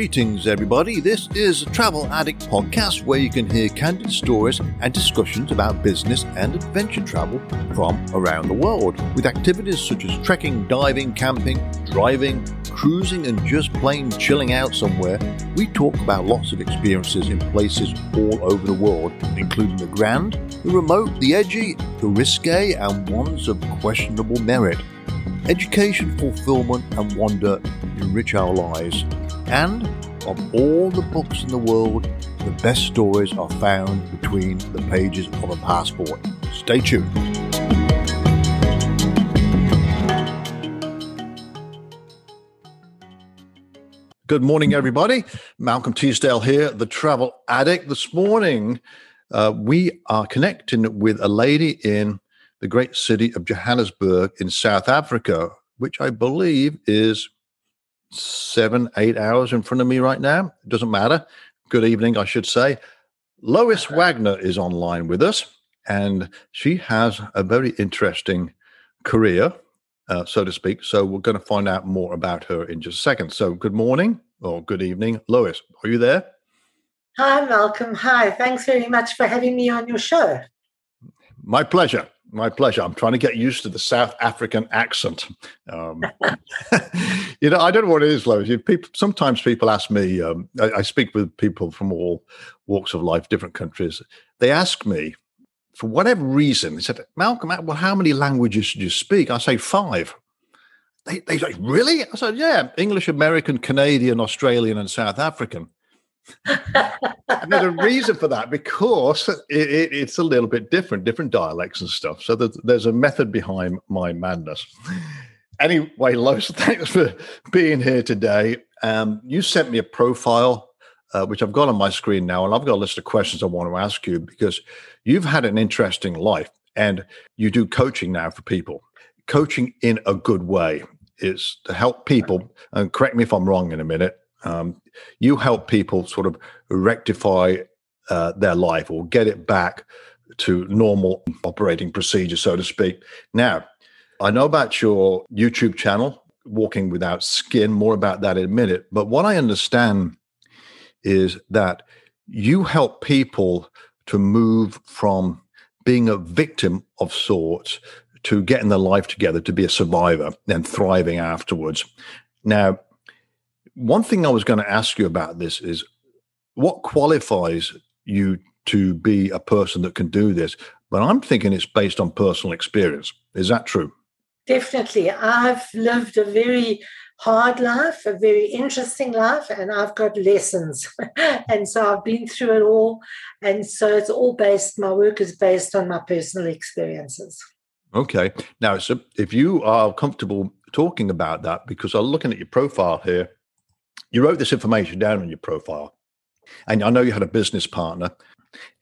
Greetings, everybody. This is a Travel Addict podcast where you can hear candid stories and discussions about business and adventure travel from around the world, with activities such as trekking, diving, camping, driving, cruising, and just plain chilling out somewhere. We talk about lots of experiences in places all over the world, including the grand, the remote, the edgy, the risque, and ones of questionable merit. Education, fulfillment, and wonder enrich our lives. And of all the books in the world, the best stories are found between the pages of a passport. Stay tuned. Good morning, everybody. Malcolm Teasdale here, the travel addict. This morning, uh, we are connecting with a lady in the great city of Johannesburg in South Africa, which I believe is seven, eight hours in front of me right now. It doesn't matter. Good evening, I should say. Lois Wagner is online with us, and she has a very interesting career, uh, so to speak. So we're going to find out more about her in just a second. So, good morning or good evening, Lois. Are you there? Hi, Malcolm. Hi. Thanks very much for having me on your show. My pleasure. My pleasure. I'm trying to get used to the South African accent. Um, you know, I don't know what it is, Lois. People, sometimes people ask me. Um, I, I, speak with people from all walks of life, different countries. They ask me, for whatever reason, they said, "Malcolm, well, how many languages do you speak?" I say five. They, they say, "Really?" I said, "Yeah, English, American, Canadian, Australian, and South African." there's a reason for that because it, it, it's a little bit different, different dialects and stuff. So there's, there's a method behind my madness. Anyway, Lois, thanks for being here today. Um, you sent me a profile, uh, which I've got on my screen now, and I've got a list of questions I want to ask you because you've had an interesting life and you do coaching now for people. Coaching in a good way is to help people, and correct me if I'm wrong in a minute, um, you help people sort of rectify uh, their life or get it back to normal operating procedure, so to speak. Now, I know about your YouTube channel, Walking Without Skin, more about that in a minute. But what I understand is that you help people to move from being a victim of sorts to getting their life together to be a survivor and thriving afterwards. Now, one thing I was going to ask you about this is what qualifies you to be a person that can do this? But I'm thinking it's based on personal experience. Is that true? Definitely. I've lived a very hard life, a very interesting life, and I've got lessons. and so I've been through it all. And so it's all based, my work is based on my personal experiences. Okay. Now, so if you are comfortable talking about that, because I'm looking at your profile here, you wrote this information down on your profile. And I know you had a business partner,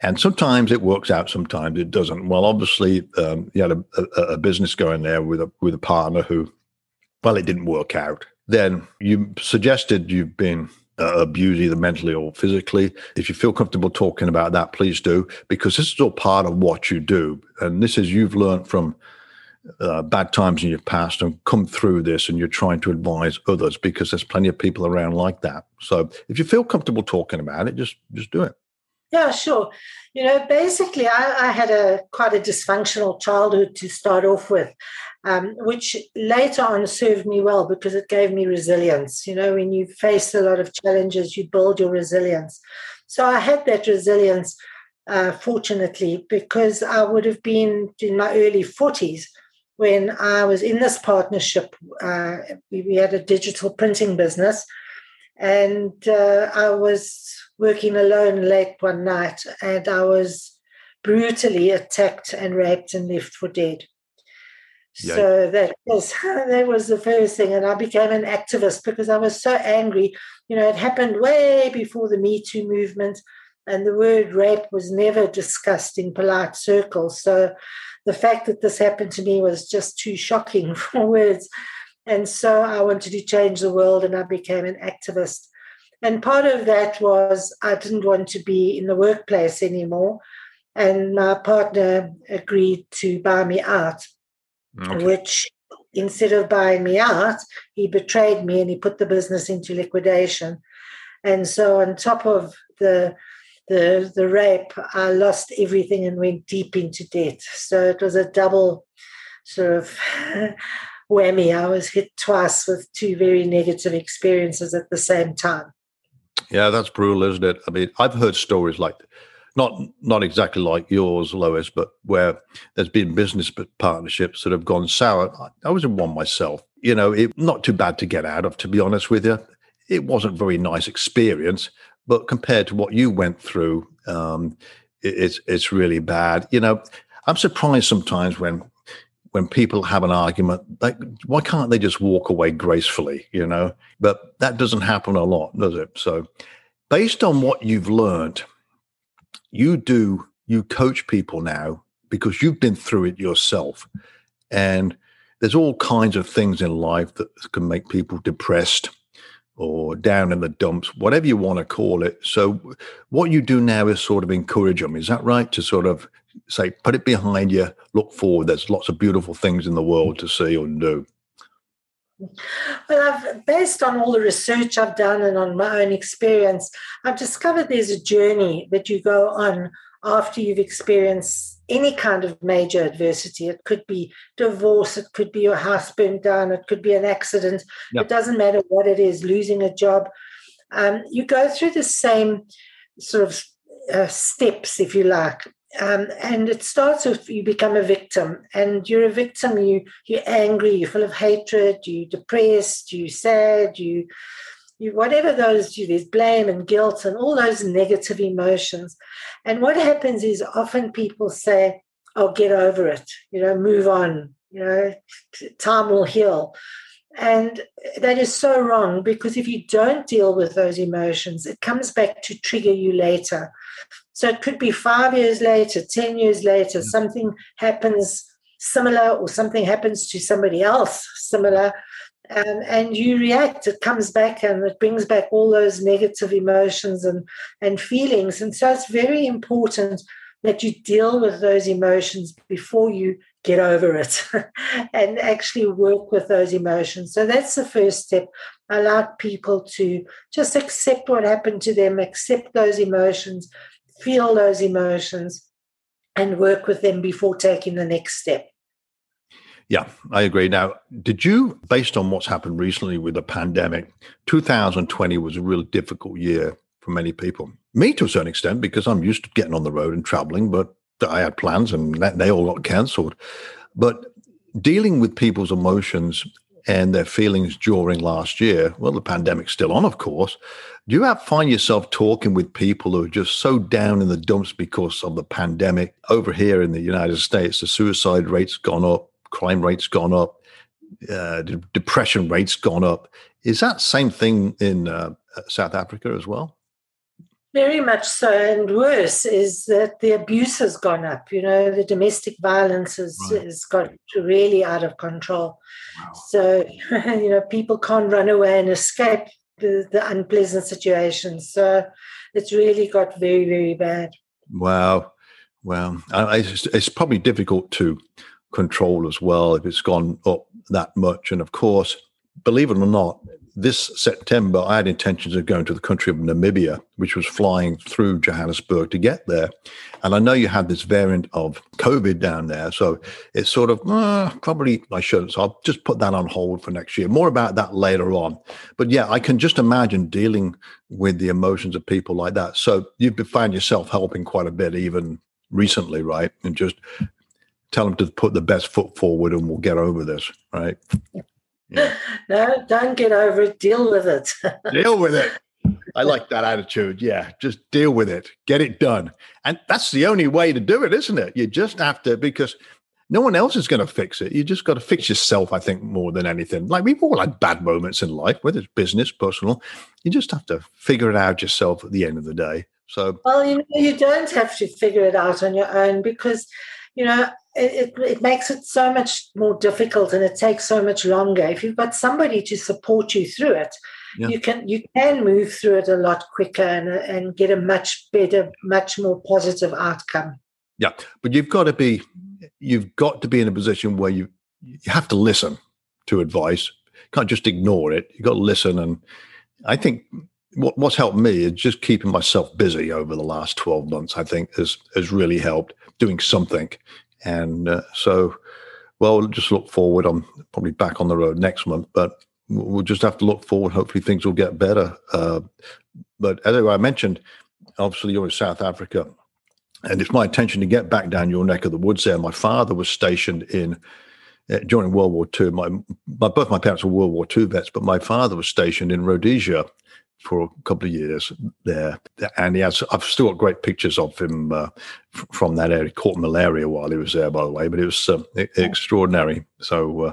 and sometimes it works out, sometimes it doesn't. Well, obviously, um, you had a, a, a, business going there with a with a partner who, well, it didn't work out. Then you suggested you've been uh, abused either mentally or physically. If you feel comfortable talking about that, please do, because this is all part of what you do, and this is you've learned from uh, bad times in your past and come through this and you're trying to advise others because there's plenty of people around like that. So if you feel comfortable talking about it just just do it. Yeah sure. You know basically i, I had a quite a dysfunctional childhood to start off with um, which later on served me well because it gave me resilience. You know when you face a lot of challenges you build your resilience. So i had that resilience uh, fortunately because i would have been in my early 40s when I was in this partnership. Uh, we, we, had a digital printing business, and uh, I was working alone late one night, and I was brutally attacked and raped and left for dead. So that was that was the first thing, and I became an activist because I was so angry. You know, it happened way before the Me Too movement, and the word rape was never discussed in polite circles. So the fact that this happened to me was just too shocking for words. And so I wanted to change the world and I became an activist. And part of that was I didn't want to be in the workplace anymore. And my partner agreed to buy me out, okay. which instead of buying me out, he betrayed me and he put the business into liquidation. And so, on top of the the the rape, I lost everything and went deep into debt. So it was a double sort of whammy. I was hit twice with two very negative experiences at the same time. Yeah, that's brutal, isn't it? I mean, I've heard stories like not not exactly like yours, Lois, but where there's been business partnerships that have gone sour. I, was in one myself. You know, it not too bad to get out of, to be honest with you. It wasn't very nice experience, but compared to what you went through, um, it, it's it's really bad. You know, I'm surprised sometimes when when people have an argument, like, why can't they just walk away gracefully, you know? But that doesn't happen a lot, does it? So, based on what you've learned, you do, you coach people now because you've been through it yourself. And there's all kinds of things in life that can make people depressed or down in the dumps, whatever you want to call it. So, what you do now is sort of encourage them. Is that right? To sort of say, put it behind you, look forward. There's lots of beautiful things in the world to see or do. Well, I've based on all the research I've done and on my own experience, I've discovered there's a journey that you go on after you've experienced any kind of major adversity. It could be divorce, it could be your house burned down, it could be an accident. Yep. It doesn't matter what it is, losing a job. Um, you go through the same sort of uh, steps, if you like, um, and it starts with you become a victim, and you're a victim. You you're angry, you're full of hatred, you are depressed, you are sad, you you whatever those you there's blame and guilt and all those negative emotions. And what happens is often people say, "Oh, get over it," you know, move on, you know, time will heal. And that is so wrong because if you don't deal with those emotions, it comes back to trigger you later. So it could be five years later, 10 years later, mm. something happens similar or something happens to somebody else similar. Um, and you react, it comes back and it brings back all those negative emotions and, and feelings. And so it's very important that you deal with those emotions before you get over it and actually work with those emotions. So that's the first step. Like people to just accept what happened to them, accept those emotions, feel those emotions and work with them before taking the next step. Yeah, I agree. Now, did you, based on what's happened recently with the pandemic, 2020 was a really difficult year for many people. Me to a certain extent, because I'm used to getting on the road and traveling, but I had plans and they all got cancelled. But dealing with people's emotions and their feelings during last year, well, the pandemic's still on, of course, do you have, find yourself talking with people who are just so down in the dumps because of the pandemic? Over here in the United States, the suicide rate's gone up, crime rate's gone up, uh, depression rate's gone up. Is that same thing in uh, South Africa as well? Very much so, and worse is that the abuse has gone up. You know, the domestic violence has, right. has got really out of control. Wow. So, you know, people can't run away and escape the, the unpleasant situations. So it's really got very, very bad. Wow. Well, it's, it's probably difficult to control as well if it's gone up that much. And of course, believe it or not, this September, I had intentions of going to the country of Namibia, which was flying through Johannesburg to get there. And I know you had this variant of COVID down there. So it's sort of, uh, probably I shouldn't. So I'll just put that on hold for next year. More about that later on. But yeah, I can just imagine dealing with the emotions of people like that. So you've found yourself helping quite a bit even recently, right? And just tell them to put the best foot forward and we'll get over this, right? Yeah. No, don't get over it. Deal with it. deal with it. I like that attitude. Yeah, just deal with it. Get it done. And that's the only way to do it, isn't it? You just have to, because no one else is going to fix it. You just got to fix yourself, I think, more than anything. Like we've all had bad moments in life, whether it's business, personal. You just have to figure it out yourself at the end of the day. So, well, you know, you don't have to figure it out on your own because, you know, it, it, makes it so much more difficult and it takes so much longer. If you've got somebody to support you through it, yeah. you can you can move through it a lot quicker and, and get a much better, much more positive outcome. Yeah, but you've got to be you've got to be in a position where you you have to listen to advice. You can't just ignore it. You've got to listen, and I think what, what's helped me is just keeping myself busy over the last 12 months, I think has, has really helped doing something. And uh, so, well, we'll just look forward. I'm probably back on the road next month, but we'll just have to look forward. Hopefully things will get better. Uh, but anyway, I mentioned, obviously you're in South Africa and it's my intention to get back down your neck of the woods there. My father was stationed in uh, during World War II. My, my, both my parents were World War II vets, but my father was stationed in Rhodesia for a couple of years there, and he has. I've still got great pictures of him uh, from that area. He caught malaria while he was there, by the way, but it was uh, extraordinary. So. Uh,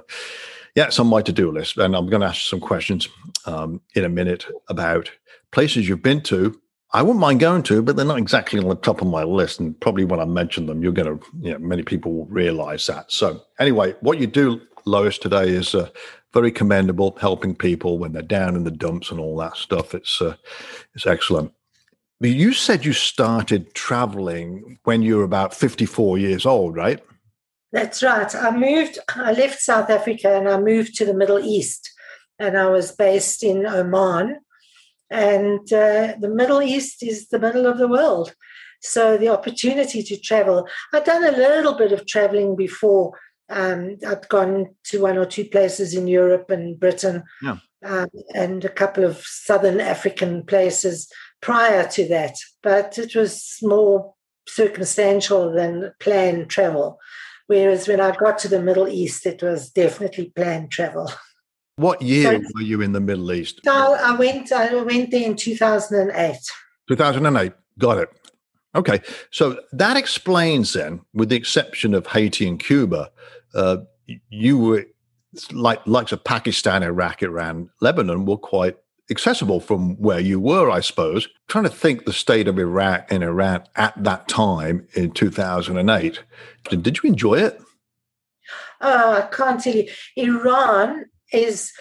yeah, it's on my to-do list, and I'm going to ask some questions um, in a minute about places you've been to I wouldn't mind going to, but they're not exactly on the top of my list. And probably when I mention them, you're going to, you know, many people will realize that. So, anyway, what you do, Lois, today is uh, very commendable, helping people when they're down in the dumps and all that stuff. It's uh, it's excellent. You said you started traveling when you were about 54 years old, right? That's right. I moved, I left South Africa and I moved to the Middle East. And I was based in Oman and uh, the Middle East is the middle of the world. So the opportunity to travel, I'd done a little bit of traveling before. Um, I'd gone to one or two places in Europe and Britain, yeah. um, and a couple of southern African places prior to that. But it was more circumstantial than planned travel. Whereas when I got to the Middle East, it was definitely planned travel. What year so, were you in the Middle East? So I went. I went there in two thousand and eight. Two thousand and eight. Got it. Okay, so that explains then, with the exception of Haiti and Cuba, uh, you were like likes of Pakistan, Iraq, Iran, Lebanon were quite accessible from where you were, I suppose. I'm trying to think the state of Iraq and Iran at that time in 2008. Did, did you enjoy it? Oh, I can't tell you. Iran is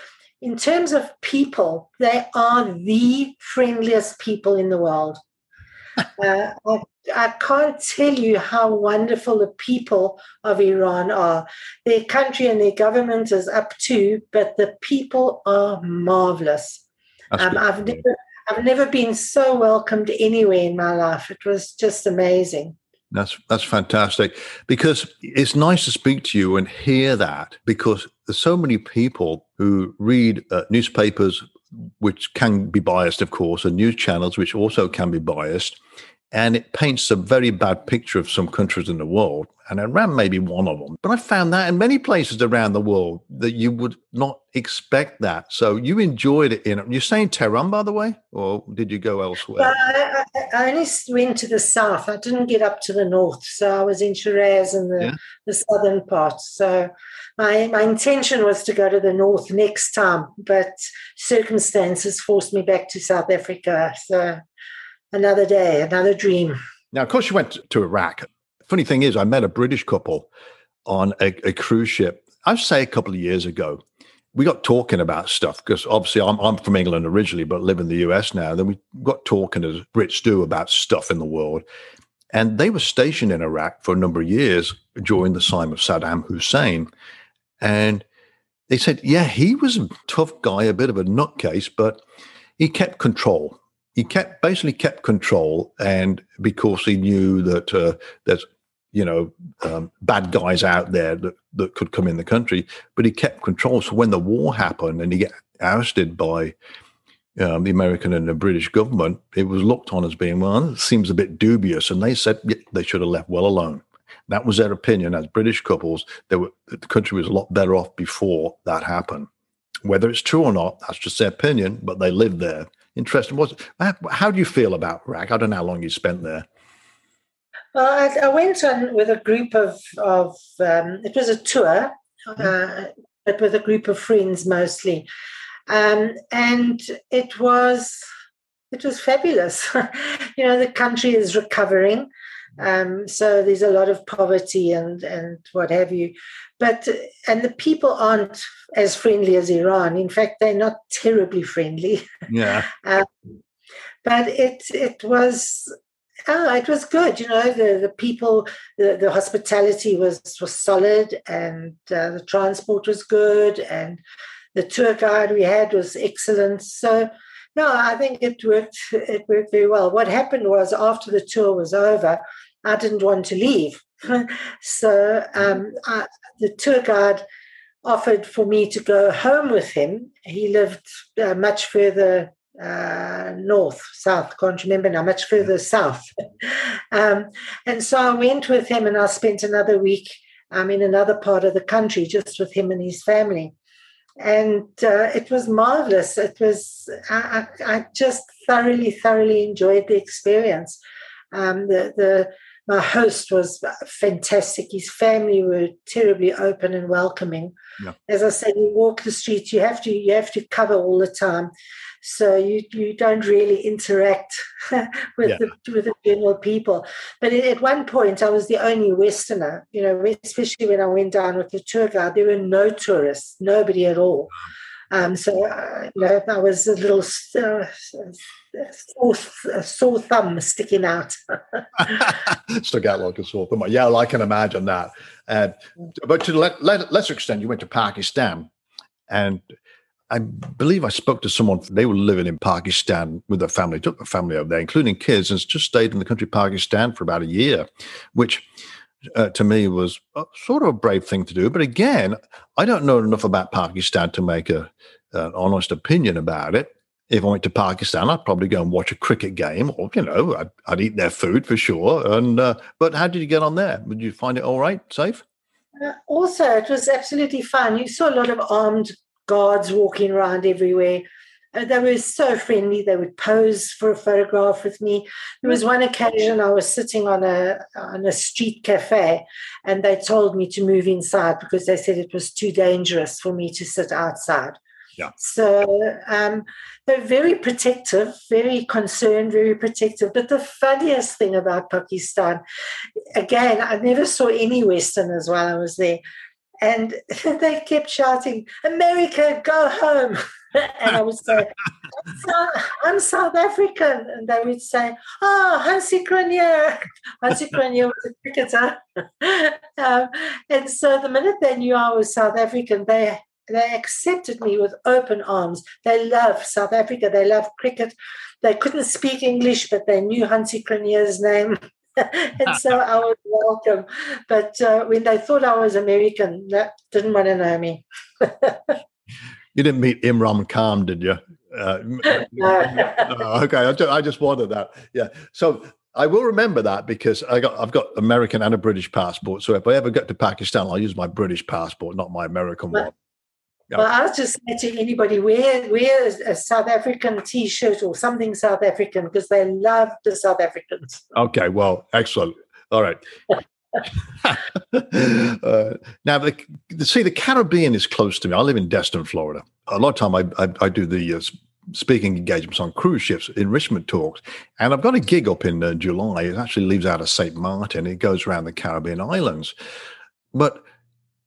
in terms of people, they are the friendliest people in the world. uh, I, I, can't tell you how wonderful the people of Iran are. Their country and their government is up to, but the people are marvelous. Um, I've never, I've never been so welcomed anywhere in my life. It was just amazing. That's that's fantastic because it's nice to speak to you and hear that because there's so many people who read uh, newspapers which can be biased of course and news channels which also can be biased and it paints a very bad picture of some countries in the world and Iran may be one of them. But I found that in many places around the world that you would not expect that. So you enjoyed it in You're saying Tehran, by the way, or did you go elsewhere? Uh, I, I, only went to the south. I didn't get up to the north, so I was in Shiraz and the, yeah. the southern part. So my my intention was to go to the north next time, but circumstances forced me back to South Africa. So another day, another dream. Now, of course, you went to Iraq funny thing is, I met a British couple on a, a cruise ship. I'd say a couple of years ago. We got talking about stuff because obviously I'm, I'm from England originally, but live in the US now. Then we got talking as Brits do about stuff in the world. And they were stationed in Iraq for a number of years during the time of Saddam Hussein. And they said, yeah, he was a tough guy, a bit of a nutcase, but he kept control. He kept basically kept control, and because he knew that uh, there's you know, um, bad guys out there that, that could come in the country, but he kept control. So when the war happened and he got ousted by um, the American and the British government, it was looked on as being, well, it seems a bit dubious. And they said they should have left well alone. That was their opinion as British couples. They were, the country was a lot better off before that happened. Whether it's true or not, that's just their opinion, but they lived there. Interesting. Was how do you feel about Iraq? I don't know how long you spent there. Well, I, I, went on with a group of, of um, it was a tour, mm-hmm. uh, but with a group of friends mostly. Um, and it was it was fabulous. you know, the country is recovering. Um, so there's a lot of poverty and and what have you, but and the people aren't as friendly as Iran. In fact, they're not terribly friendly. Yeah. um, but it it was Oh, it was good. You know, the, the people, the, the hospitality was was solid, and uh, the transport was good, and the tour guide we had was excellent. So No, I think it worked. It worked very well. What happened was after the tour was over, I didn't want to leave, so um, I, the tour guide offered for me to go home with him. He lived uh, much further uh, north, south, can't remember now, much further south. um, and so I went with him and I spent another week um, in another part of the country just with him and his family. And uh, it was marvelous. It was, I, I, just thoroughly, thoroughly enjoyed the experience. Um, the, the, my host was fantastic. His family were terribly open and welcoming. Yeah. As I said, you walk the streets, you have to you have to cover all the time, so you you don't really interact with yeah. the with the general people. But at one point, I was the only Westerner. You know, especially when I went down with the tour guide, there were no tourists, nobody at all. Um, so uh, you know, I was a little uh, sore, sore thumb sticking out. Stuck out like a sore thumb. Yeah, well, I can imagine that. Uh, but to let, let, lesser extent, you went to Pakistan, and I believe I spoke to someone. They were living in Pakistan with their family, took the family over there, including kids, and just stayed in the country Pakistan for about a year, which uh, to me was a, sort of a brave thing to do. But again, I don't know enough about Pakistan to make a, an honest opinion about it. If I went to Pakistan, I'd probably go and watch a cricket game, or you know, I'd, I'd eat their food for sure. And uh, but how did you get on there? Would you find it all right, safe? Uh, also, it was absolutely fun. You saw a lot of armed guards walking around everywhere. Uh, they were so friendly. They would pose for a photograph with me. There was one occasion I was sitting on a on a street cafe, and they told me to move inside because they said it was too dangerous for me to sit outside. Yeah. So um, they're very protective, very concerned, very protective. But the funniest thing about Pakistan, again, I never saw any Westerners while I was there. And they kept shouting, America, go home. and I would say, I'm South African. And they would say, Oh, Hansie Cronje. Hansie Cronje was a cricketer. um, and so the minute they knew I was South African, they they accepted me with open arms. They love South Africa. They love cricket. They couldn't speak English, but they knew Hansie Cronje's name. and so I was welcome. But uh, when they thought I was American, they didn't want to know me. You didn't meet Imran Khan, did you? Uh, no. okay, I just, I just wanted that. Yeah. So I will remember that because I got I've got American and a British passport. So if I ever get to Pakistan, I'll use my British passport, not my American one. Yeah. Well, I'll just say to anybody, wear wear a South African T-shirt or something South African because they love the South Africans. Okay, well, excellent. All right. uh, now, the, see, the Caribbean is close to me. I live in Destin, Florida. A lot of time, I I, I do the uh, speaking engagements on cruise ships, enrichment talks, and I've got a gig up in uh, July. It actually leaves out of Saint Martin. It goes around the Caribbean islands, but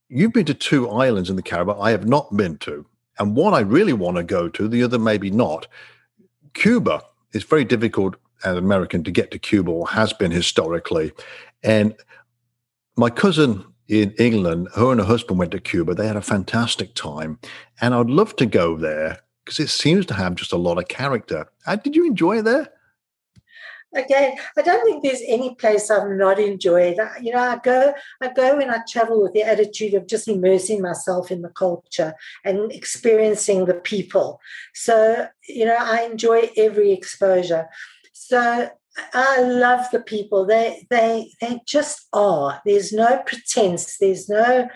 you've been to two islands in the Caribbean I have not been to. And one I really want to go to, the other maybe not. Cuba is very difficult as an American to get to Cuba or has been historically. And my cousin in England, her and her husband went to Cuba. They had a fantastic time. And I'd love to go there because it seems to have just a lot of character. How did you enjoy it there? again, I don't think there's any place I've not enjoyed. You know, I go, I go and I travel with the attitude of just immersing myself in the culture and experiencing the people. So, you know, I enjoy every exposure. So I love the people. They they they just are. There's no pretense. There's no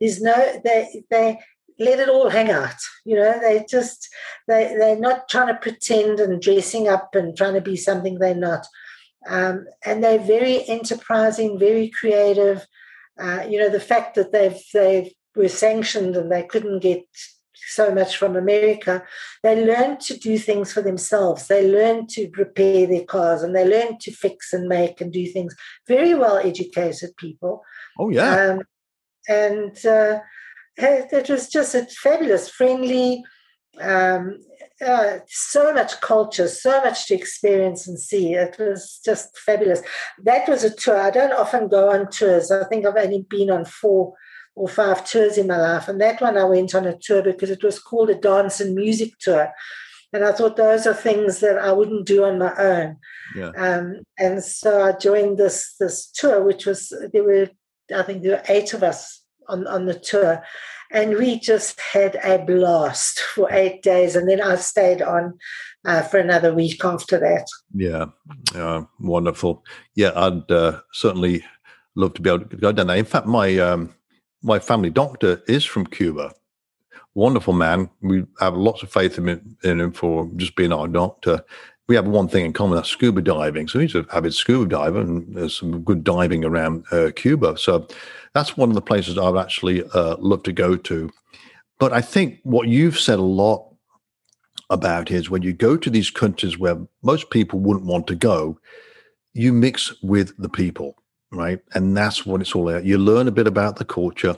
there's no they they let it all hang out. You know, they just they they're not trying to pretend and dressing up and trying to be something they're not. Um, and they're very enterprising, very creative. Uh, you know, the fact that they've they were sanctioned and they couldn't get so much from America, they learn to do things for themselves. They learn to repair their cars and they learn to fix and make and do things. Very well educated people. Oh yeah. Um, and uh, it was just a fabulous, friendly, um, uh, so much culture, so much to experience and see. It was just fabulous. That was a tour. I don't often go on tours. I think I've only been on four or five tours in my life. And that one I went on a tour because it was called a dance and music tour. And I thought those are things that I wouldn't do on my own. Yeah. Um, and so I joined this this tour, which was there were I think there were eight of us on, on the tour. And we just had a blast for eight days. And then I stayed on uh, for another week after that. Yeah, uh, wonderful. Yeah, I'd uh, certainly love to be able to go down there. In fact, my um, my family doctor is from Cuba. Wonderful man. We have lots of faith in him, in him for just being our doctor. We have one thing in common: that's scuba diving. So he's an avid scuba diver, and there's some good diving around uh, Cuba. So that's one of the places I've actually uh, love to go to. But I think what you've said a lot about is when you go to these countries where most people wouldn't want to go, you mix with the people, right? And that's what it's all about. You learn a bit about the culture,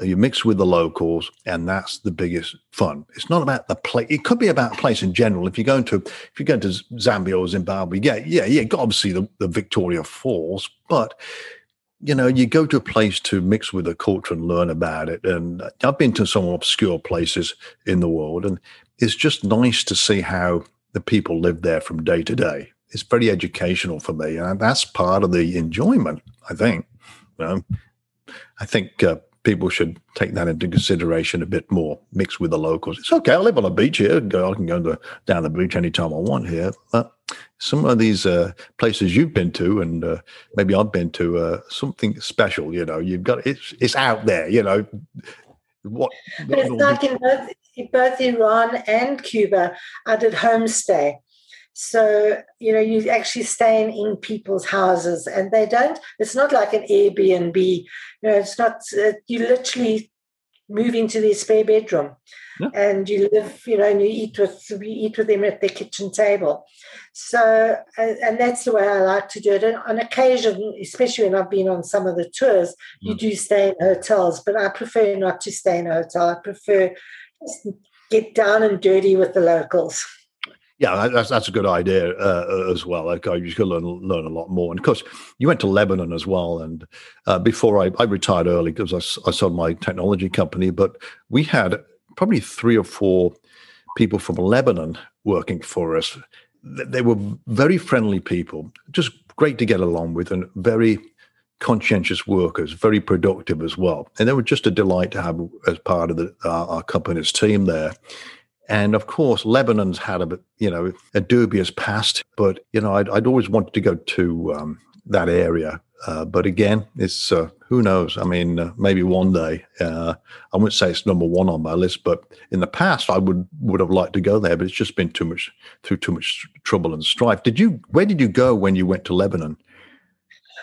uh, you mix with the locals, and that's the biggest fun. It's not about the place. It could be about place in general. If you're going to if you're going to Zambia or Zimbabwe, yeah, yeah, yeah, obviously the, the Victoria Falls, but you know, you go to a place to mix with the culture and learn about it. And I've been to some obscure places in the world, and it's just nice to see how the people live there from day to day. It's pretty educational for me, and that's part of the enjoyment. I think. You know, I think uh, people should take that into consideration a bit more, mix with the locals. It's okay. I live on a beach here. I can go to, down the beach anytime I want here. But some of these uh, places you've been to, and uh, maybe I've been to, uh, something special. You know, you've got it's it's out there. You know, what? it's like in both both Iran and Cuba, I did homestay. So, you know, you're actually staying in people's houses and they don't, it's not like an Airbnb. You know, it's not, uh, you literally move into their spare bedroom yeah. and you live, you know, and you eat with, you eat with them at their kitchen table. So, and that's the way I like to do it. And on occasion, especially when I've been on some of the tours, you mm. do stay in hotels, but I prefer not to stay in a hotel. I prefer just get down and dirty with the locals. Yeah, that's that's a good idea uh, as well. Like, you could learn learn a lot more. And of course, you went to Lebanon as well. And uh, before I, I retired early because I, I sold my technology company, but we had probably three or four people from Lebanon working for us. They were very friendly people, just great to get along with, and very conscientious workers, very productive as well. And they were just a delight to have as part of the, our, our company's team there. And of course, Lebanon's had a you know a dubious past, but you know I'd, I'd always wanted to go to um, that area. Uh, but again, it's uh, who knows? I mean, uh, maybe one day. Uh, I wouldn't say it's number one on my list, but in the past, I would would have liked to go there, but it's just been too much through too much trouble and strife. Did you? Where did you go when you went to Lebanon?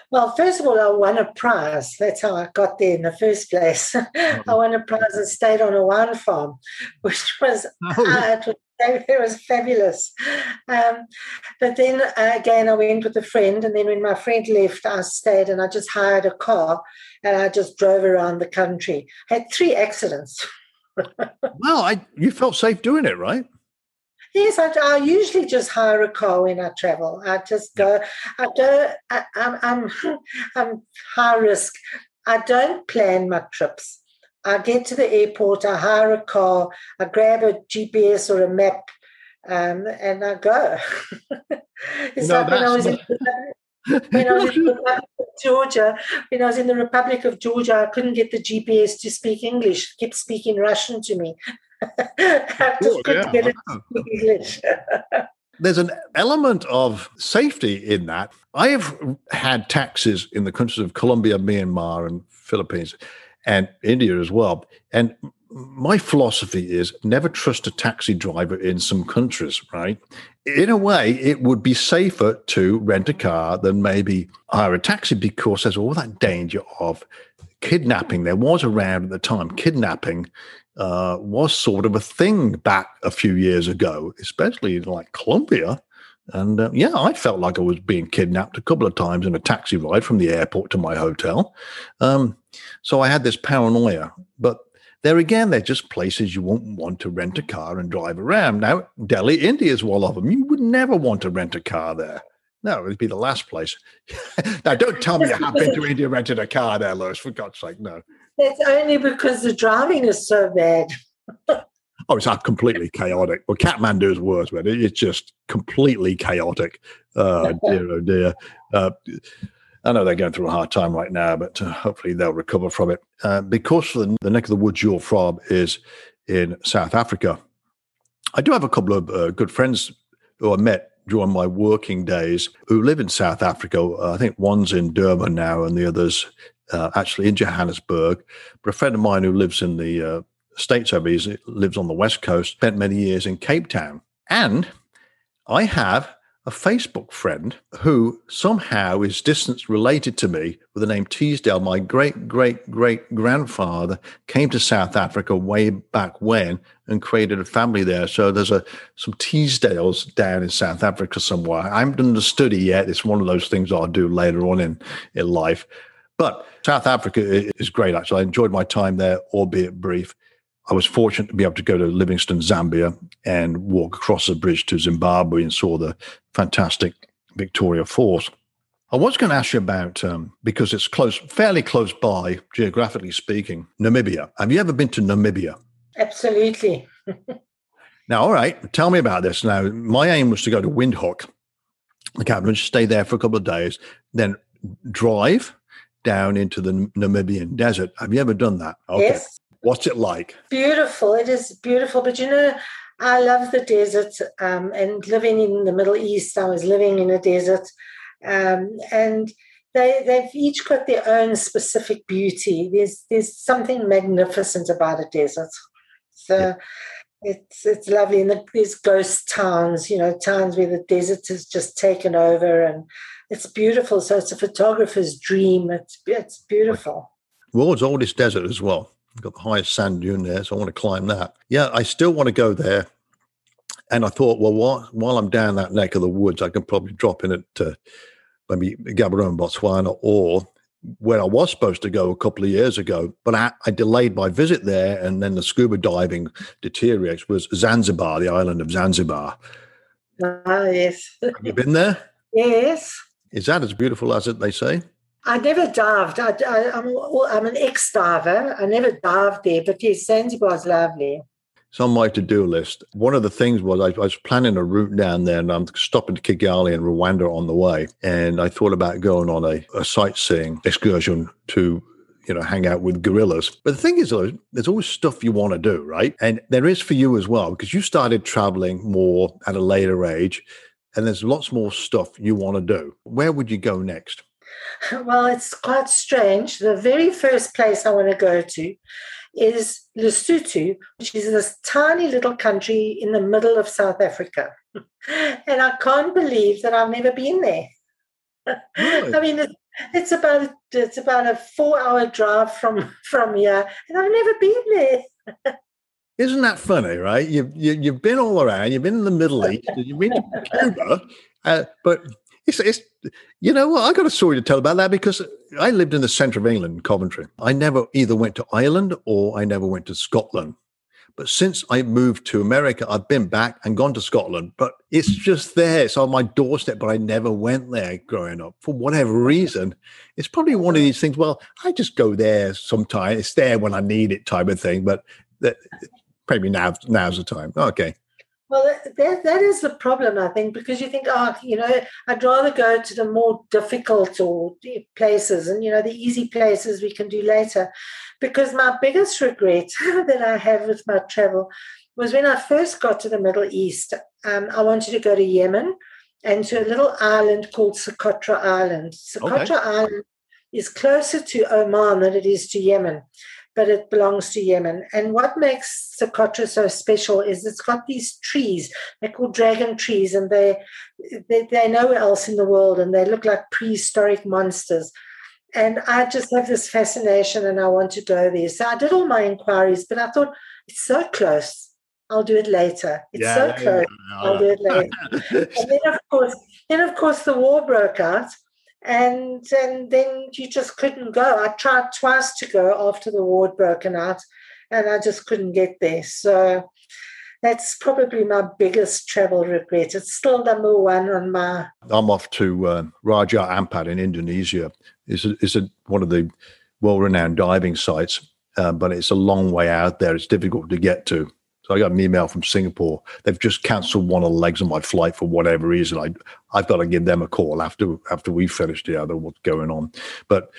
Well, first of all, I won a prize. That's how I got there in the first place. Mm-hmm. I won a prize and stayed on a wine farm, which was, oh. uh, it, was it was fabulous. Um, but then uh, again, I went with a friend, and then when my friend left, I stayed and I just hired a car and I just drove around the country. I had three accidents. well, I you felt safe doing it, right? Yes, I, I, usually just hire a car when I travel. I just go. I don't. I, I'm, I'm, I'm high risk. I don't plan my trips. I get to the airport. I hire a car. I grab a GPS or a map, um, and I go. it's no, like when I was in. when I was in the Republic of Georgia, when I was in the Republic of Georgia, I couldn't get the GPS to speak English. It kept speaking Russian to me. just yeah. get English. There's an element of safety in that. I have had taxis in the countries of Colombia, Myanmar, and Philippines, and India as well. And my philosophy is never trust a taxi driver in some countries, right? In a way, it would be safer to rent a car than maybe hire a taxi because there's all that danger of kidnapping. There was around at the time kidnapping uh, was sort of a thing back a few years ago, especially in like Colombia. And uh, yeah, I felt like I was being kidnapped a couple of times in a taxi ride from the airport to my hotel. Um, so I had this paranoia. But there again, they're just places you won't want to rent a car and drive around. Now, Delhi, India is one of them. You would never want to rent a car there. No, it'd be the last place. now, don't tell me you have been to India rented a car there, Lois, for God's sake, no. It's only because the driving is so bad. Oh, it's completely chaotic. Well, Kathmandu is worse, but it's just completely chaotic. Oh, dear, oh dear. Uh, I know they're going through a hard time right now, but uh, hopefully they'll recover from it. Uh, because the, the neck of the woods you're from is in South Africa, I do have a couple of uh, good friends who I met during my working days who live in South Africa. Uh, I think one's in Durban now, and the other's uh, actually in Johannesburg. But a friend of mine who lives in the uh, States over he lives on the West Coast, spent many years in Cape Town. And I have a Facebook friend who somehow is distance related to me with the name Teasdale. My great great great grandfather came to South Africa way back when and created a family there. So there's a some Teasdales down in South Africa somewhere. I haven't understood it yet. It's one of those things I'll do later on in, in life. But South Africa is great, actually. I enjoyed my time there, albeit brief. I was fortunate to be able to go to Livingstone, Zambia, and walk across the bridge to Zimbabwe and saw the fantastic Victoria Falls. I was going to ask you about um, because it's close, fairly close by, geographically speaking, Namibia. Have you ever been to Namibia? Absolutely. now, all right, tell me about this. Now, my aim was to go to Windhoek, the capital, stay there for a couple of days, then drive down into the Namibian desert. Have you ever done that? Okay. Yes. What's it like? Beautiful. It is beautiful. But you know, I love the desert um, and living in the Middle East. I was living in a desert. Um, and they, they've each got their own specific beauty. There's, there's something magnificent about a desert. So yeah. it's, it's lovely. And there's ghost towns, you know, towns where the desert has just taken over and it's beautiful. So it's a photographer's dream. It's, it's beautiful. World's oldest desert as well got the highest sand dune there, so I want to climb that. Yeah, I still want to go there. And I thought, well, while, while I'm down that neck of the woods, I can probably drop in at uh, maybe Gaborone, Botswana, or where I was supposed to go a couple of years ago, but I, I, delayed my visit there, and then the scuba diving deteriorates. Was Zanzibar, the island of Zanzibar? Ah, yes. Have you been there? Yes. Is that as beautiful as it they say? I never dived. I, am I'm, I'm an ex diver. I never dived there, but yes, Zanzibar's lovely. It's on my to do list. One of the things was I, I, was planning a route down there and I'm stopping to Kigali and Rwanda on the way. And I thought about going on a, a sightseeing excursion to you know, hang out with gorillas. But the thing is, though, there's always stuff you want to do, right? And there is for you as well, because you started traveling more at a later age, and there's lots more stuff you want to do. Where would you go next? Well, it's quite strange. The very first place I want to go to is Lesotho, which is this tiny little country in the middle of South Africa. and I can't believe that I've never been there. Really? I mean, it's about it's about a four hour drive from from here, and I've never been there. Isn't that funny, right? You've you, have you have been all around. You've been in the Middle East. You've been to Cuba, uh, but it's, it's, you know what? I got a story to tell about that because I lived in the centre of England, Coventry. I never either went to Ireland or I never went to Scotland. But since I moved to America, I've been back and gone to Scotland, but it's just there. It's on my doorstep, but I never went there growing up for whatever reason. It's probably one of these things. Well, I just go there sometime. It's there when I need it, type of thing. But that, maybe now now's the time. Okay, well, that, that is the problem, I think, because you think, oh, you know, I'd rather go to the more difficult or places and, you know, the easy places we can do later. Because my biggest regret that I have with my travel was when I first got to the Middle East, um, I wanted to go to Yemen and to a little island called Socotra Island. Socotra okay. Island is closer to Oman than it is to Yemen but it belongs to Yemen. And what makes Socotra so special is it's got these trees. They're called dragon trees, and they, they they're nowhere else in the world, and they look like prehistoric monsters. And I just have this fascination, and I want to go there. So I did all my inquiries, but I thought it's so close. I'll do it later. It's yeah, so close. Yeah, I'll do it later. and then, of course, then of course, the war broke out and and then you just couldn't go. I tried twice to go after the war had broken out, and I just couldn't get there. So that's probably my biggest travel regret. It's still number one on my. I'm off to uh, Raja Ampat in Indonesia. It's it's one of the well-renowned diving sites, uh, but it's a long way out there. It's difficult to get to. So I got an email from Singapore. They've just cancelled one of the legs of my flight for whatever reason. I I've got to give them a call after after we finished the other what's going on. But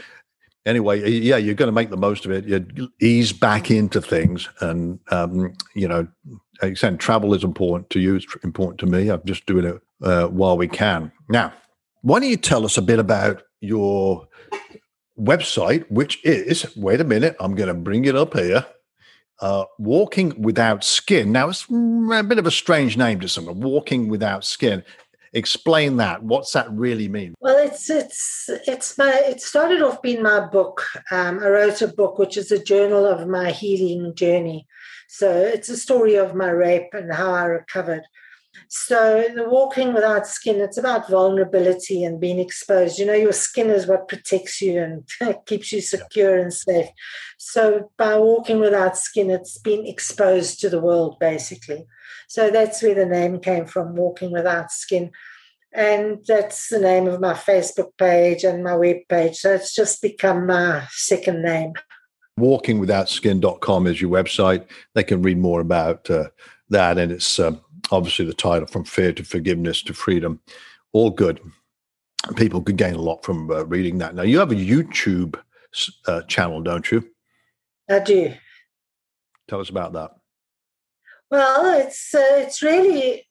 anyway, yeah, you're going to make the most of it. You ease back into things, and um, you know, like travel is important to you. It's important to me. I'm just doing it uh, while we can. Now, why don't you tell us a bit about your website, which is wait a minute, I'm going to bring it up here. Uh, walking without skin. Now it's a bit of a strange name to someone. Walking without skin. Explain that. What's that really mean? Well it's it's it's my it started off being my book. Um, i wrote a book which is a journal of my healing journey. So it's a story of my rape and how i recovered so the walking without skin it's about vulnerability and being exposed you know your skin is what protects you and keeps you secure and safe so by walking without skin it's been exposed to the world basically so that's where the name came from, Walking Without Skin. And that's the name of my Facebook page and my web page. So it's just become my second name. Walkingwithoutskin.com is your website. They can read more about uh, that. And it's uh, obviously the title From Fear to Forgiveness to Freedom. All good. People could gain a lot from uh, reading that. Now, you have a YouTube uh, channel, don't you? I do. Tell us about that. Well, it's uh, it's really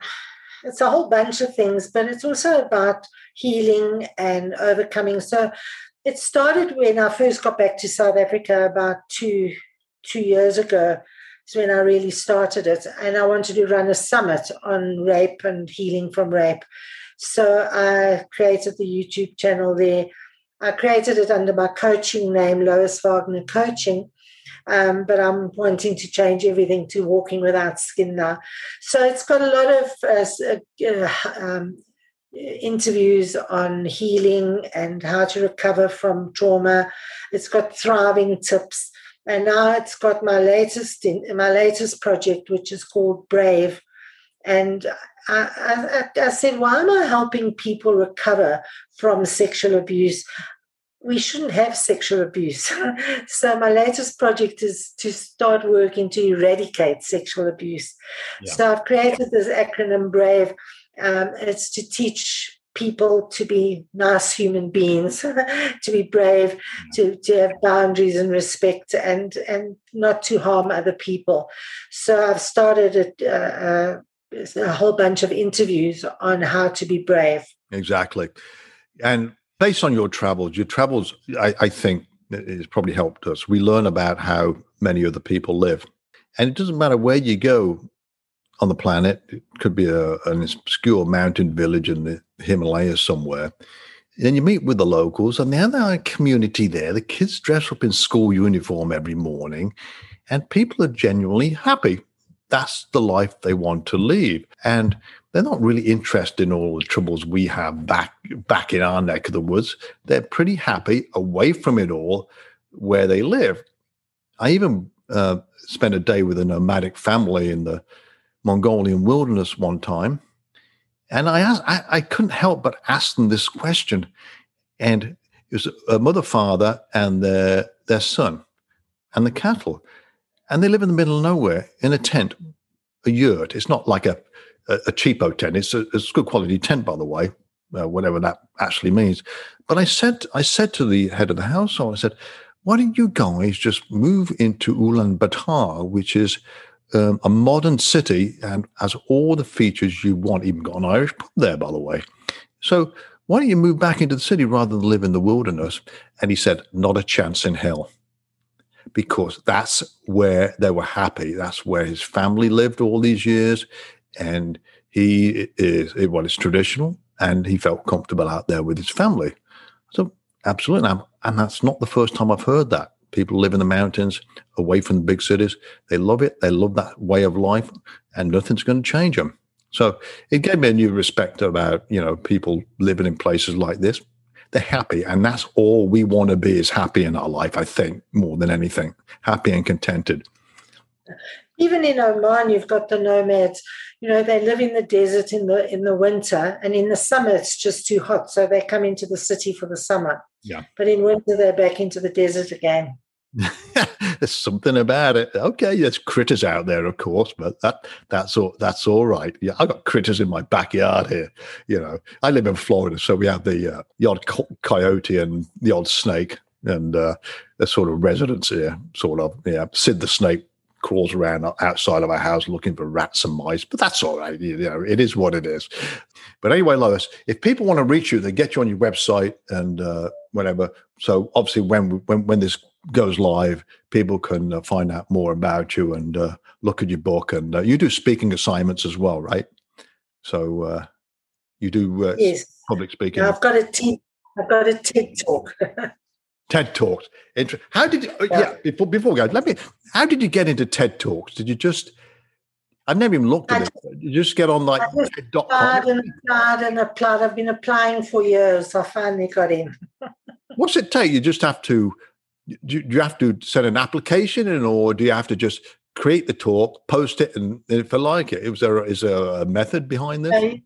it's a whole bunch of things, but it's also about healing and overcoming. So it started when I first got back to South Africa about two two years ago. Is when I really started it, and I wanted to run a summit on rape and healing from rape. So I created the YouTube channel there. I created it under my coaching name, Lois Wagner Coaching um, but I'm wanting to change everything to walking without skin now. So it's got a lot of uh, uh, um, interviews on healing and how to recover from trauma. It's got thriving tips, and now it's got my latest in, my latest project, which is called Brave. And I, I, I said, why am I helping people recover from sexual abuse? we shouldn't have sexual abuse. so my latest project is to start working to eradicate sexual abuse. Yeah. So I've created this acronym BRAVE. Um, it's to teach people to be nice human beings, to be brave, mm. to, to have boundaries and respect, and and not to harm other people. So I've started a, uh, a whole bunch of interviews on how to be brave. Exactly, and based on your travels, your travels, I, I think, has probably helped us. We learn about how many other people live, and it doesn't matter where you go on the planet. It could be a, an obscure mountain village in the Himalayas somewhere. And you meet with the locals, and they're a community there. The kids dress up in school uniform every morning, and people are genuinely happy. That's the life they want to lead. And they're not really interested in all the troubles we have back back in our neck of the woods. They're pretty happy away from it all where they live. I even uh, spent a day with a nomadic family in the Mongolian wilderness one time, and I asked, I, I couldn't help but ask them this question, and it was a mother, father, and their their son, and the cattle, and they live in the middle of nowhere in a tent, a yurt. It's not like a a, a cheapo tent. It's a, it's a good quality tent, by the way, uh, whatever that actually means. But I said, I said to the head of the household, I said, why don't you guys just move into Ulaanbaatar, which is um, a modern city and has all the features you want, even got an Irish pub there, by the way. So why don't you move back into the city rather than live in the wilderness? And he said, not a chance in hell. Because that's where they were happy. That's where his family lived all these years and he is well, it's traditional, and he felt comfortable out there with his family. So absolutely, and that's not the first time I've heard that. People live in the mountains, away from the big cities. They love it. They love that way of life, and nothing's going to change them. So it gave me a new respect about you know people living in places like this. They're happy, and that's all we want to be is happy in our life. I think more than anything, happy and contented even in Oman, you've got the nomads. You know, they live in the desert in the in the winter, and in the summer it's just too hot, so they come into the city for the summer. Yeah. But in winter they're back into the desert again. there's something about it. Okay, there's critters out there, of course, but that that's all that's all right. Yeah, I've got critters in my backyard here. You know, I live in Florida, so we have the uh, the odd coyote and the odd snake, and uh, the sort of residents here, sort of. Yeah, Sid the snake crawls around outside of our house looking for rats and mice, but that's all right. You know, it is what it is. But anyway, Lois, if people want to reach you, they get you on your website and uh, whatever. So obviously, when when when this goes live, people can uh, find out more about you and uh, look at your book. And uh, you do speaking assignments as well, right? So uh, you do uh, yes. public speaking. I've got a TED, I've got a TED talk. TED Talks. How did you, yeah. yeah. before before we go, let me how did you get into TED Talks? Did you just I've never even looked at I, it. You just get on like I just applied and applied and applied. I've been applying for years. I finally got in. What's it take? You just have to do you have to send an application in or do you have to just create the talk, post it and if I like it? Is there is there a method behind this?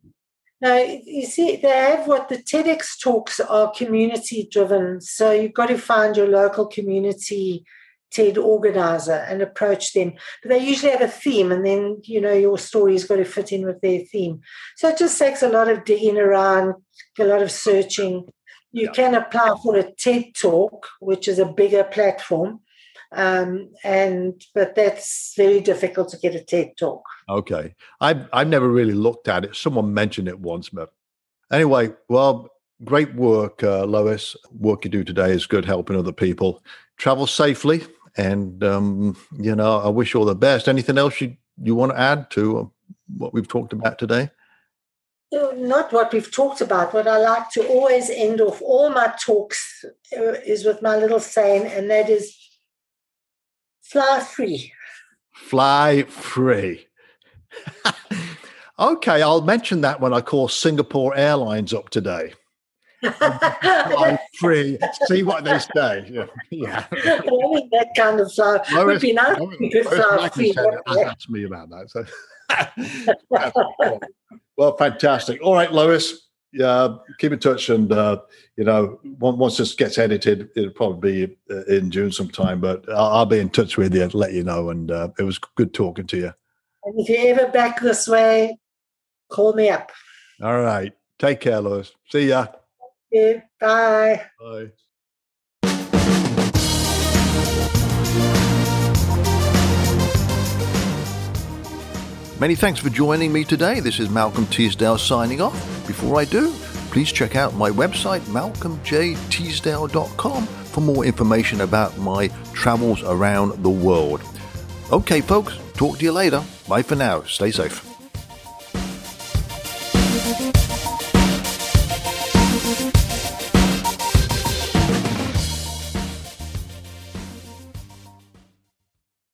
Now, you see, they have what the TEDx talks are community driven. So you've got to find your local community TED organizer and approach them. But they usually have a theme, and then, you know, your story's got to fit in with their theme. So it just takes a lot of digging around, a lot of searching. You yeah. can apply for a TED Talk, which is a bigger platform. Um, and but that's very difficult to get a TED talk. Okay, I've I've never really looked at it. Someone mentioned it once, but anyway, well, great work, uh, Lois. Work you do today is good, helping other people. Travel safely, and um, you know, I wish you all the best. Anything else you you want to add to uh, what we've talked about today? Not what we've talked about. What I like to always end off all my talks uh, is with my little saying, and that is Fly free. Fly free. okay, I'll mention that when I call Singapore Airlines up today. fly free. See what they say. Yeah. yeah. That kind of fly Lois, would be nice. Lois, fly free. Ask me about that. So. Well, fantastic. All right, Lois yeah, keep in touch, and uh, you know, once this gets edited, it'll probably be uh, in June sometime. But I'll, I'll be in touch with you let you know. And uh, it was good talking to you. And if you're ever back this way, call me up. All right. Take care, Lois. See ya. Bye. Bye. Many thanks for joining me today. This is Malcolm Teasdale signing off. Before I do, please check out my website, malcolmjteasdale.com, for more information about my travels around the world. Okay, folks, talk to you later. Bye for now. Stay safe.